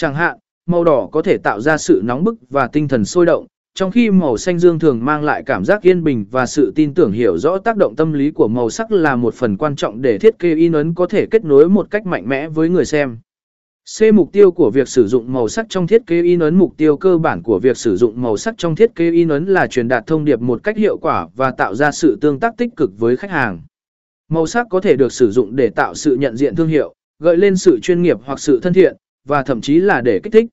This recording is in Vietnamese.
Chẳng hạn, màu đỏ có thể tạo ra sự nóng bức và tinh thần sôi động, trong khi màu xanh dương thường mang lại cảm giác yên bình và sự tin tưởng hiểu rõ tác động tâm lý của màu sắc là một phần quan trọng để thiết kế in ấn có thể kết nối một cách mạnh mẽ với người xem. C. Mục tiêu của việc sử dụng màu sắc trong thiết kế in ấn Mục tiêu cơ bản của việc sử dụng màu sắc trong thiết kế in ấn là truyền đạt thông điệp một cách hiệu quả và tạo ra sự tương tác tích cực với khách hàng. Màu sắc có thể được sử dụng để tạo sự nhận diện thương hiệu, gợi lên sự chuyên nghiệp hoặc sự thân thiện, và thậm chí là để kích thích.